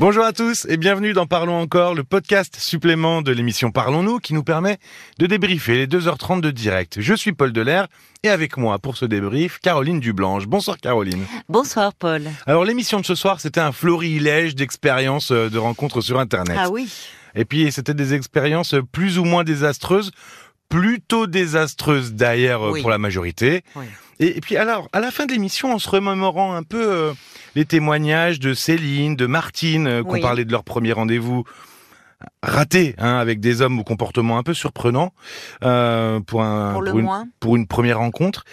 Bonjour à tous et bienvenue dans Parlons encore, le podcast supplément de l'émission Parlons-nous qui nous permet de débriefer les 2h30 de direct. Je suis Paul Delair et avec moi pour ce débrief, Caroline Dublanche. Bonsoir Caroline. Bonsoir Paul. Alors l'émission de ce soir, c'était un florilège d'expériences euh, de rencontres sur Internet. Ah oui. Et puis c'était des expériences plus ou moins désastreuses, plutôt désastreuses d'ailleurs Oui. pour la majorité. Oui. Et, et puis alors, à la fin de l'émission, en se remémorant un peu euh, les témoignages de Céline, de Martine, euh, qu'on Oui. parlait de leur premier rendez-vous raté, hein, avec des hommes au comportement un peu surprenant euh, pour un Pour une, moins. pour une première rencontre.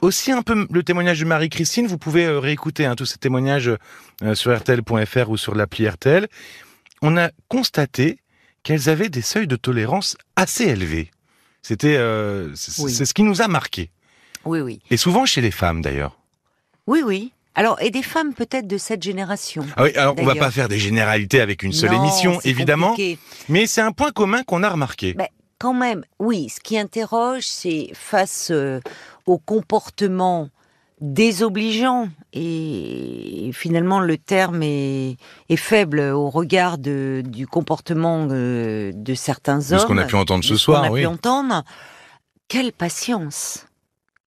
Aussi un peu le témoignage de Marie-Christine, vous pouvez euh, réécouter hein, tous ces témoignages sur RTL.fr ou sur l'appli RTL. On a constaté qu'elles avaient des seuils de tolérance assez élevés. C'était, euh, c'est Oui. ce qui nous a marqué. Oui, oui. Et souvent chez les femmes d'ailleurs. Oui, oui. Alors, et des femmes peut-être de cette génération. Ah oui, alors on va pas faire des généralités avec une seule Non, émission, évidemment, compliqué. mais c'est un point commun qu'on a remarqué. Ben, quand même, oui, ce qui interroge, c'est face euh, au comportement désobligeant, et finalement le terme est, est faible au regard de, du comportement euh, de certains de hommes. ce qu'on a pu entendre de ce soir, a oui. pu entendre. Quelle patience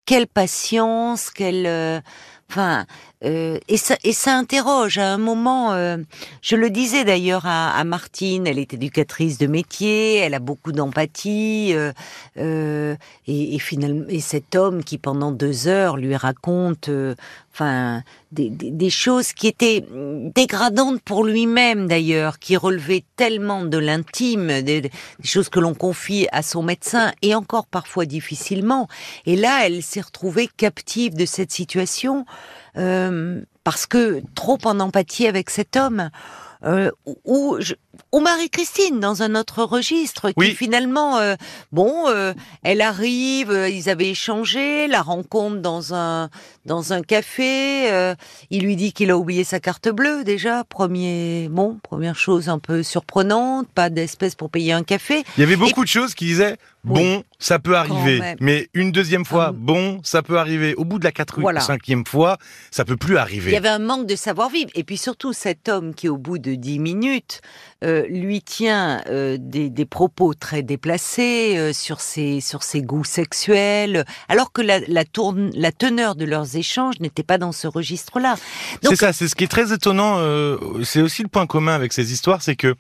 Quelle patience Quelle euh, Enfin, euh, et ça et ça interroge. À un moment, euh, je le disais d'ailleurs à, à Martine, elle est éducatrice de métier, elle a beaucoup d'empathie, euh, euh, et, et finalement, et cet homme qui pendant deux heures lui raconte, euh, enfin, des, des, des choses qui étaient dégradantes pour lui-même d'ailleurs, qui relevaient tellement de l'intime, des, des choses que l'on confie à son médecin, et encore parfois difficilement. Et là, elle s'est retrouvée captive de cette situation euh, parce que trop en empathie avec cet homme. Euh, ou, je- ou Marie-Christine dans un autre registre qui Oui. finalement euh, bon euh, elle arrive euh, ils avaient échangé la rencontre dans un dans un café il lui dit qu'il a oublié sa carte bleue déjà premier bon première chose un peu surprenante pas d'espèce pour payer un café Il y avait beaucoup de choses qui disaient Oui. bon, ça peut arriver, mais une deuxième fois, Hum. bon, ça peut arriver. Au bout de la quatrième, Voilà. cinquième fois, ça peut plus arriver. Il y avait un manque de savoir-vivre. Et puis surtout, cet homme qui, au bout de dix minutes, euh, lui tient euh, des, des propos très déplacés euh, sur, ses, sur ses goûts sexuels, alors que la, la, tourne, la teneur de leurs échanges n'était pas dans ce registre-là. C'est ça, c'est ce qui est très étonnant. c'est aussi le point commun avec ces histoires, c'est que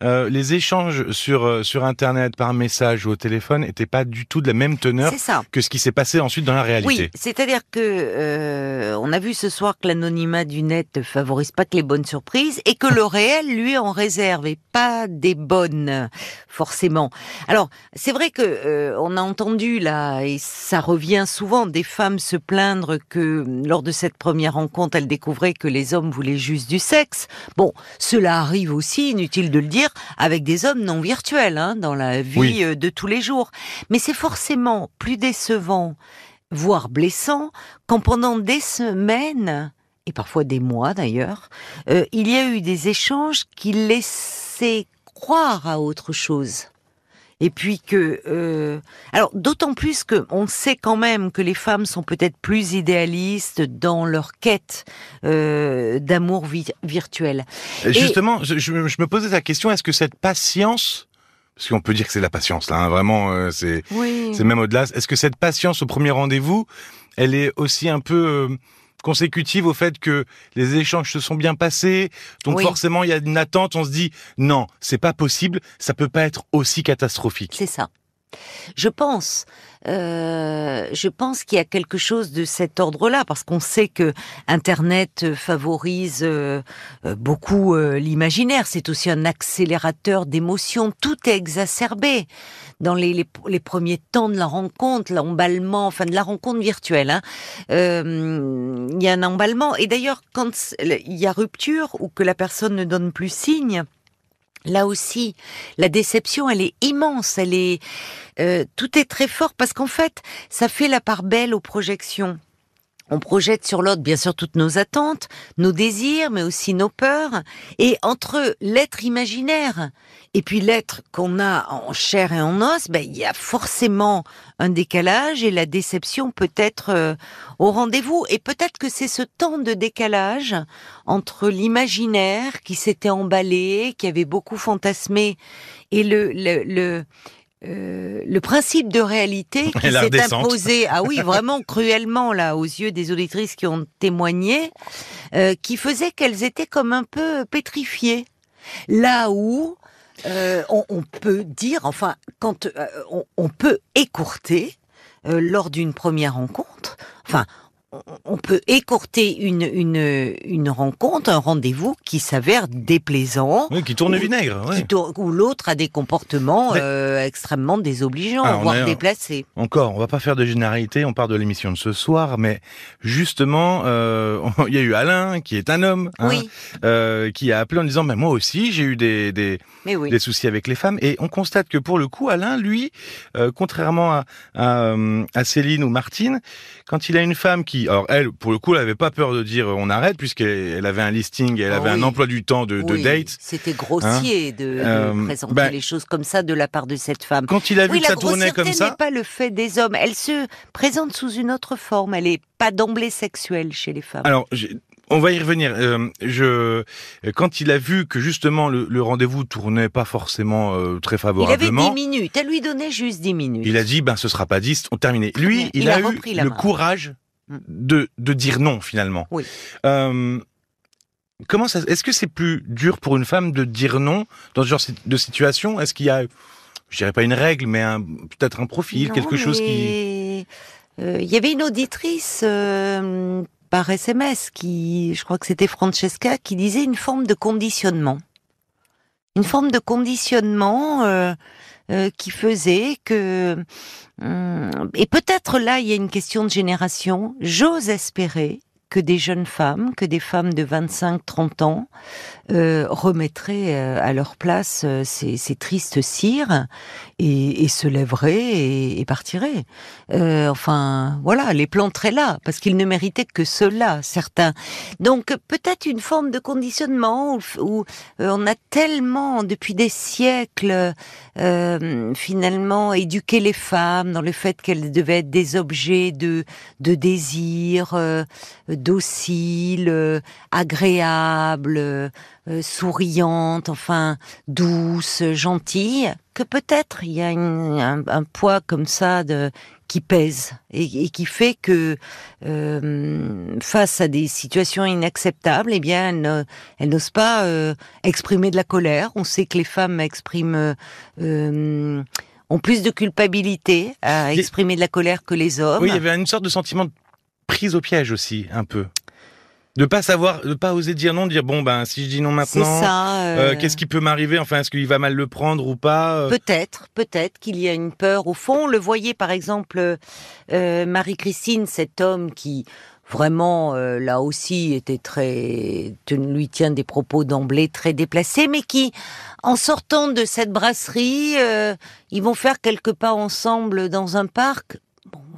les échanges sur sur Internet, par message ou au téléphone, n'étaient pas du tout de la même teneur ça. que ce qui s'est passé ensuite dans la réalité. Oui, c'est-à-dire que on a vu ce soir que l'anonymat du net ne favorise pas que les bonnes surprises et que le réel, lui, en réserve pas des bonnes forcément. Alors, c'est vrai que euh, on a entendu là et ça revient souvent des femmes se plaindre que lors de cette première rencontre, elles découvraient que les hommes voulaient juste du sexe. Bon, cela arrive aussi, inutile de le dire, avec des hommes non virtuels hein, dans la vie Oui. euh, de tous les jours. Mais c'est forcément plus décevant voire blessant, quand pendant des semaines, et parfois des mois d'ailleurs, euh, il y a eu des échanges qui laissaient croire à autre chose. Et puis que, euh, alors d'autant plus que on sait quand même que les femmes sont peut-être plus idéalistes dans leur quête euh, d'amour vi- virtuel. Justement, je, je- je me posais la question est-ce que cette patience, parce qu'on peut dire que c'est la patience là, hein, vraiment, euh, c'est Oui. c'est même au-delà. Est-ce que cette patience au premier rendez-vous, elle est aussi un peu consécutive au fait que les échanges se sont bien passés, donc Oui. forcément il y a une attente, on se dit non, c'est pas possible, ça peut pas être aussi catastrophique. C'est ça. Je pense, euh, je pense qu'il y a quelque chose de cet ordre-là, parce qu'on sait que Internet euh, favorise euh, beaucoup l'imaginaire. C'est aussi un accélérateur d'émotions. Tout est exacerbé dans les, premiers temps de la rencontre, l'emballement, enfin de la rencontre virtuelle. hein. Il y a un emballement, et d'ailleurs quand il y a rupture ou que la personne ne donne plus signe. Là aussi, la déception, elle est immense. Elle est, euh, tout est très fort parce qu'en fait, ça fait la part belle aux projections. On projette sur l'autre, bien sûr, toutes nos attentes, nos désirs, mais aussi nos peurs. Et entre l'être imaginaire et puis l'être qu'on a en chair et en os, ben, il y a forcément un décalage et la déception peut être euh, au rendez-vous. Et peut-être que c'est ce temps de décalage entre l'imaginaire qui s'était emballé, qui avait beaucoup fantasmé, et le, le, le euh, le principe de réalité qui s'est imposé, ah oui, vraiment cruellement là, aux yeux des auditrices qui ont témoigné, euh, qui faisait qu'elles étaient comme un peu pétrifiées. Là où euh, on, on, peut dire, enfin, quand on, on, peut écourter lors d'une première rencontre, enfin, on peut écourter une, une, une rencontre, un rendez-vous qui s'avère déplaisant. Oui, qui tourne ou, vinaigre. Ouais. Où l'autre a des comportements Mais... euh, extrêmement désobligeants, ah, voire déplacés. Encore, on va pas faire de généralité, on part de l'émission de ce soir, mais justement, euh, il y a eu Alain, qui est un homme, hein, oui. euh, qui a appelé en disant, mais moi aussi, j'ai eu des, des, oui. des soucis avec les femmes. Et on constate que pour le coup, Alain, lui, euh, contrairement à, à, à Céline ou Martine, quand il a une femme qui alors elle, pour le coup, elle avait pas peur de dire on arrête puisqu'elle avait un listing, elle avait oui. un emploi du temps de, oui. de date. C'était grossier hein de, de euh, présenter bah, les choses comme ça de la part de cette femme. Quand il a vu oui, que ça tournait comme ça, n'est pas le fait des hommes. Elle se présente sous une autre forme. Elle est pas d'emblée sexuelle chez les femmes. Alors. On va y revenir. Euh, je, quand il a vu que justement le, le rendez-vous tournait pas forcément euh, très favorablement, il avait 10 minutes. Elle lui donnait juste 10 minutes. Il a dit ben ce sera pas 10, on terminait. Lui, il, il a, a, eu le main. courage de, de dire non finalement. Oui. Euh, comment ça Est-ce que c'est plus dur pour une femme de dire non dans ce genre de situation? Est-ce qu'il y a, je dirais pas une règle, mais peut-être un profil, non, quelque chose qui. Euh, il y avait une auditrice euh, par SMS qui, je crois que c'était Francesca, qui disait une forme de conditionnement. Une forme de conditionnement euh, qui faisait que... Euh, et peut-être là, il y a une question de génération. J'ose espérer que des jeunes femmes, que des femmes de 25-30 ans euh, remettraient euh, à leur place euh, ces, tristes cires et, se lèveraient et, partiraient. Euh, enfin, voilà, les planteraient là, parce qu'ils ne méritaient que cela, certains. Donc peut-être une forme de conditionnement où, on a tellement, depuis des siècles, finalement, éduqué les femmes dans le fait qu'elles devaient être des objets de, de désir, docile, euh, agréable, euh, souriante, enfin douce, gentille, que peut-être il y a une, un, un, poids comme ça de qui pèse et, et qui fait que euh, face à des situations inacceptables, eh bien, elles n'osent pas euh, exprimer de la colère. On sait que les femmes expriment euh, ont plus de culpabilité à exprimer de la colère que les hommes. Oui, il y avait une sorte de sentiment de prise au piège aussi, un peu. De pas savoir, de pas oser dire non, de dire bon ben si je dis non maintenant, euh... euh, qu'est-ce qui peut m'arriver? Enfin, est-ce qu'il va mal le prendre ou pas euh? Peut-être, peut-être qu'il y a une peur au fond. Le voyez par exemple euh, Marie-Christine, cet homme qui vraiment là aussi était très lui tient des propos d'emblée très déplacés mais qui en sortant de cette brasserie ils vont faire quelques pas ensemble dans un parc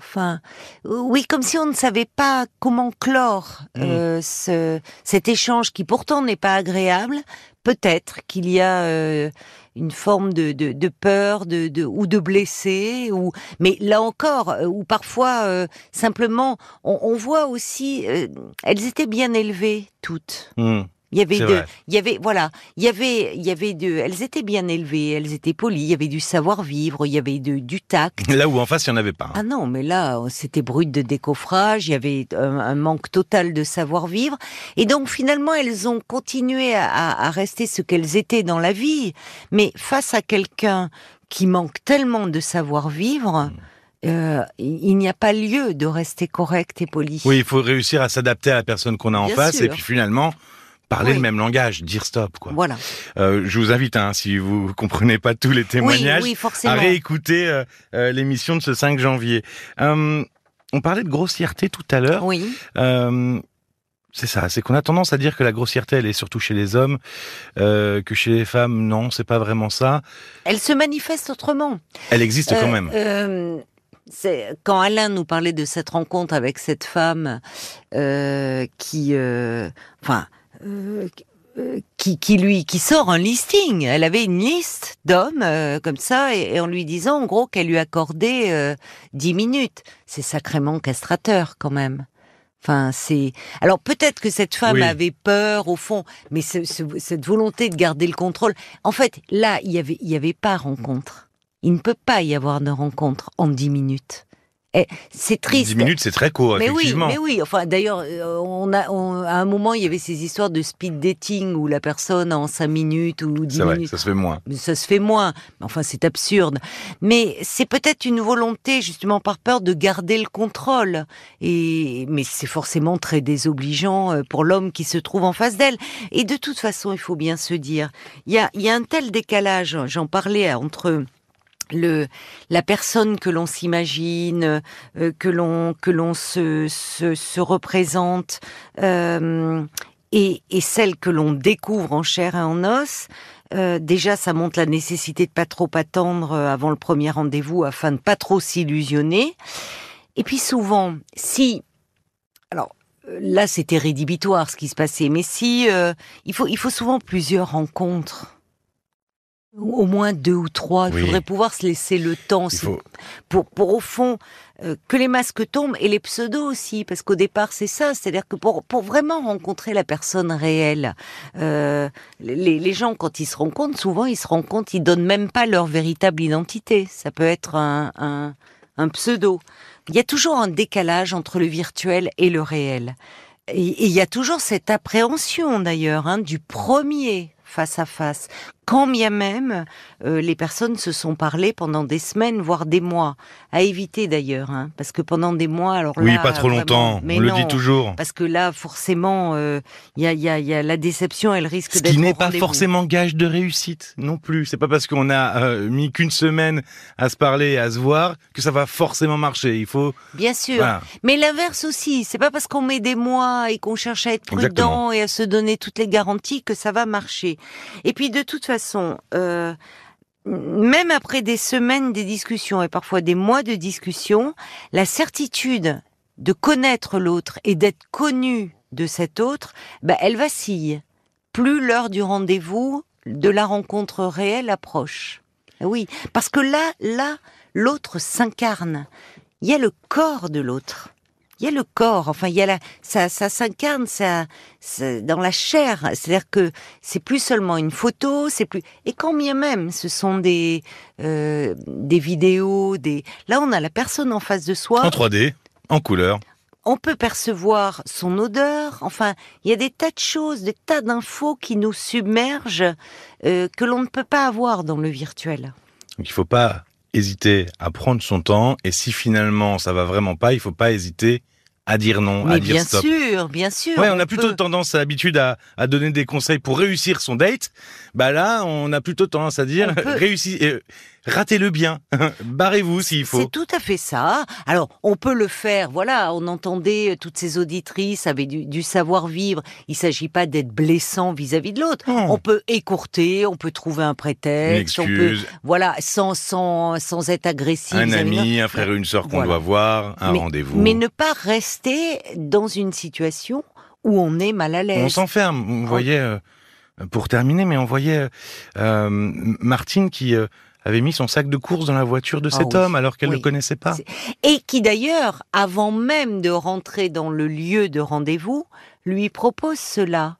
enfin, oui, comme si on ne savait pas comment clore mmh. euh, ce, cet échange qui pourtant n'est pas agréable. Peut-être qu'il y a euh, une forme de, de, de peur, de, de, ou de blessé, ou mais là encore, euh, ou parfois euh, simplement, on, on, voit aussi, euh, elles étaient bien élevées toutes. Mmh. Il y avait de, il y avait, voilà, il y avait, il y avait de, elles étaient bien élevées, elles étaient polies, il y avait du savoir-vivre, il y avait de, du tact. Là où en face, il n'y en avait pas. Hein. Ah non, mais là, c'était brut de décoffrage, il y avait un, un manque total de savoir-vivre. Et donc, finalement, elles ont continué à, à rester ce qu'elles étaient dans la vie. Mais face à quelqu'un qui manque tellement de savoir-vivre, mmh. Euh, il n'y a pas lieu de rester correct et poli. Oui, il faut réussir à s'adapter à la personne qu'on a en Bien face sûr. et puis finalement parler oui. le même langage, dire stop. Quoi. Voilà. Euh, je vous invite, hein, si vous comprenez pas tous les témoignages, oui, oui, à réécouter euh, euh, l'émission de ce 5 janvier. Euh, on parlait de grossièreté tout à l'heure. Oui. Euh, c'est ça, c'est qu'on a tendance à dire que la grossièreté, elle est surtout chez les hommes, que chez les femmes, non, c'est pas vraiment ça. Elle se manifeste autrement. Elle existe quand même. Quand Alain nous parlait de cette rencontre avec cette femme euh, qui, euh, enfin, euh, qui, qui lui qui sort un listing. Elle avait une liste d'hommes euh, comme ça et, et en lui disant en gros qu'elle lui accordait euh, 10 minutes. C'est sacrément castrateur quand même. Enfin, c'est alors peut-être que cette femme Oui. avait peur au fond, mais ce- ce- cette volonté de garder le contrôle. En fait, là, il y avait il y avait pas rencontre. Il ne peut pas y avoir de rencontre en 10 minutes. Et c'est triste. 10 minutes, c'est très court, Mais oui, effectivement. mais oui. Enfin, d'ailleurs, euh, on a, on- à un moment, il y avait ces histoires de speed dating où la personne en 5 minutes ou 10 C'est vrai, minutes. ça se fait moins. Ça se fait moins. Enfin, c'est absurde. Mais c'est peut-être une volonté, justement, par peur de garder le contrôle. Et, mais c'est forcément très désobligeant euh, pour l'homme qui se trouve en face d'elle. Et de toute façon, il faut bien se dire, il y a, il y a un tel décalage, j'en parlais, euh, entre le, la personne que l'on s'imagine, euh, que l'on que l'on se, se, se représente, euh, et, et celle que l'on découvre en chair et en os. Euh, déjà, ça montre la nécessité de pas trop attendre euh, avant le premier rendez-vous afin de pas trop s'illusionner. Et puis souvent, si, alors là, c'était rédhibitoire ce qui se passait, mais si euh, il faut, il faut souvent plusieurs rencontres. Au moins deux ou trois. Il Oui. faudrait pouvoir se laisser le temps. Faut... pour, pour au fond euh, que les masques tombent et les pseudos aussi, parce qu'au départ c'est ça, c'est-à-dire que pour, pour vraiment rencontrer la personne réelle, euh, les, les gens quand ils se rencontrent, souvent ils se rencontrent, ils donnent même pas leur véritable identité. Ça peut être un, un, un pseudo. Il y a toujours un décalage entre le virtuel et le réel. Et et il y a toujours cette appréhension d'ailleurs hein, du premier face à face, quand bien même euh, les personnes se sont parlées pendant des semaines, voire des mois, à éviter d'ailleurs, hein, parce que pendant des mois, alors Oui, là, pas trop vraiment, longtemps, mais on le dit toujours. parce que là, forcément, euh, il y, a, il y, a, il y a la déception, elle risque Ce d'être qui au n'est pas forcément gage de réussite non plus. C'est pas parce qu'on a euh, mis qu'une semaine à se parler, à se voir, que ça va forcément marcher. Il faut. Bien sûr. Voilà. Mais l'inverse aussi, c'est pas parce qu'on met des mois et qu'on cherche à être prudent Exactement. et à se donner toutes les garanties que ça va marcher. Et puis de toute façon, euh, même après des semaines de discussions et parfois des mois de discussion, la certitude de connaître l'autre et d'être connu de cet autre, bah, elle vacille. Plus l'heure du rendez-vous, de la rencontre réelle approche. Oui, parce que là, là, l'autre s'incarne. Il y a le corps de l'autre. Il y a le corps, enfin, il y a la, ça, ça s'incarne, ça, ça- dans la chair. C'est-à-dire que c'est plus seulement une photo, c'est plus, et quand bien même, ce sont des, euh, des vidéos, des, là, on a la personne en face de soi En 3D, en couleur. on peut percevoir son odeur. Enfin, il y a des tas de choses, des tas d'infos qui nous submergent euh, que l'on ne peut pas avoir dans le virtuel. Donc il faut pas hésiter à prendre son temps. Et si finalement ça va vraiment pas, il faut pas hésiter à dire non, à dire bien stop. sûr, bien sûr. Ouais, on a peut- plutôt tendance, à l'habitude à, à donner des conseils pour réussir son date. Bah là, on a plutôt tendance à dire On peut- réussi, euh, ratez-le bien, barrez-vous s'il faut. C'est tout à fait ça. Alors, on peut le faire. Voilà, on entendait euh, toutes ces auditrices avaient du, du savoir-vivre. Il s'agit pas d'être blessant vis-à-vis de l'autre. On peut écourter, on peut trouver un Une prétexte, on peut, excuse, voilà, sans sans sans être agressif. un ami, un frère une sœur qu'on Voilà. doit voir, un rendez-vous. Mais ne pas rester dans une situation où on est mal à On l'aise. s'enferme. On voyait, euh, pour terminer, mais on voyait euh, Martine qui euh, avait mis son sac de course dans la voiture de Ah cet oui, homme alors qu'elle ne oui. le connaissait pas. Et qui d'ailleurs, avant même de rentrer dans le lieu de rendez-vous, lui propose cela.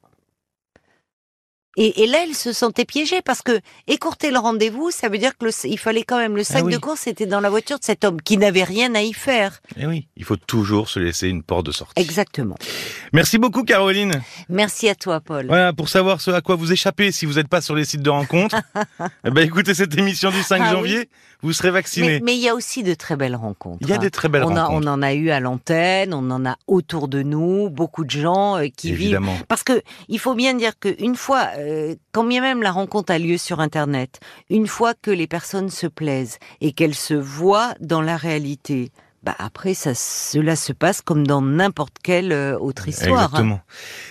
Et, et là, elle se sentait piégée parce que écourter le rendez-vous, ça veut dire que le- il fallait quand même le sac Ah oui. de course était dans la voiture de cet homme qui n'avait rien à y faire. Et Eh oui, il faut toujours se laisser une porte de sortie. Exactement. Merci beaucoup, Caroline. Merci à toi, Paul. Voilà, pour savoir ce à quoi vous échappez si vous n'êtes pas sur les sites de rencontres, eh ben, écoutez cette émission du 5 Ah oui. janvier, vous serez vacciné. Mais il y a aussi de très belles rencontres. Il y a hein. des très belles on, a- rencontres. on en a eu à l'antenne, on en a autour de nous, beaucoup de gens euh, qui vivent Évidemment. Parce que il faut bien dire qu'une fois, euh, quand bien même la rencontre a lieu sur Internet, une fois que les personnes se plaisent et qu'elles se voient dans la réalité, bah après, ça, cela se passe comme dans n'importe quelle euh, autre histoire. Exactement.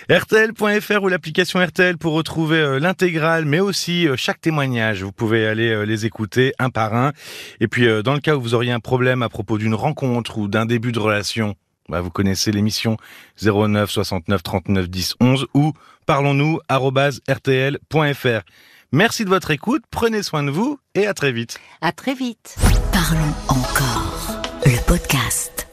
RTL.fr ou l'application RTL pour retrouver euh, l'intégrale, mais aussi chaque témoignage. Vous pouvez aller les écouter un par un. Et puis, dans le cas où vous auriez un problème à propos d'une rencontre ou d'un début de relation, bah, vous connaissez l'émission 09 69 39 10 11 ou parlons-nous rtl.fr. Merci de votre écoute, prenez soin de vous et à très vite. À très vite. Parlons encore, le podcast.